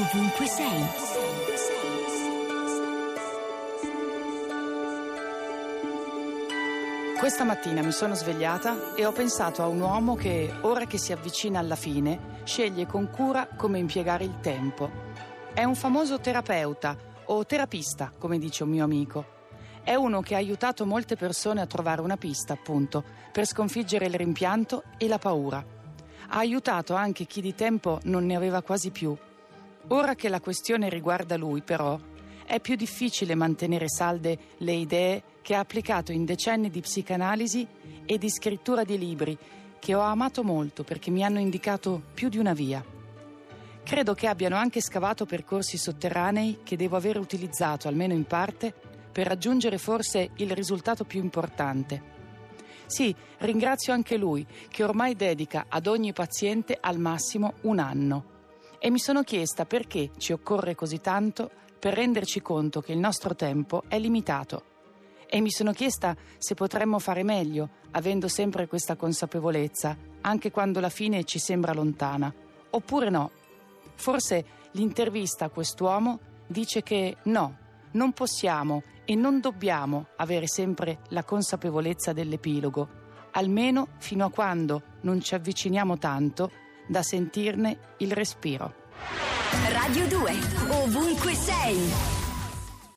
ovunque sei. Questa mattina mi sono svegliata e ho pensato a un uomo che, ora che si avvicina alla fine, sceglie con cura come impiegare il tempo. È un famoso terapeuta o terapista, come dice un mio amico. È uno che ha aiutato molte persone a trovare una pista, appunto, per sconfiggere il rimpianto e la paura. Ha aiutato anche chi di tempo non ne aveva quasi più. Ora che la questione riguarda lui, però, è più difficile mantenere salde le idee che ha applicato in decenni di psicanalisi e di scrittura di libri che ho amato molto perché mi hanno indicato più di una via. Credo che abbiano anche scavato percorsi sotterranei che devo aver utilizzato, almeno in parte, per raggiungere forse il risultato più importante. Sì, ringrazio anche lui, che ormai dedica ad ogni paziente al massimo un anno. E mi sono chiesta perché ci occorre così tanto per renderci conto che il nostro tempo è limitato. E mi sono chiesta se potremmo fare meglio, avendo sempre questa consapevolezza, anche quando la fine ci sembra lontana. Oppure no. Forse l'intervista a quest'uomo dice che no, non possiamo e non dobbiamo avere sempre la consapevolezza dell'epilogo, almeno fino a quando non ci avviciniamo tanto da sentirne il respiro. Radio 2, ovunque sei.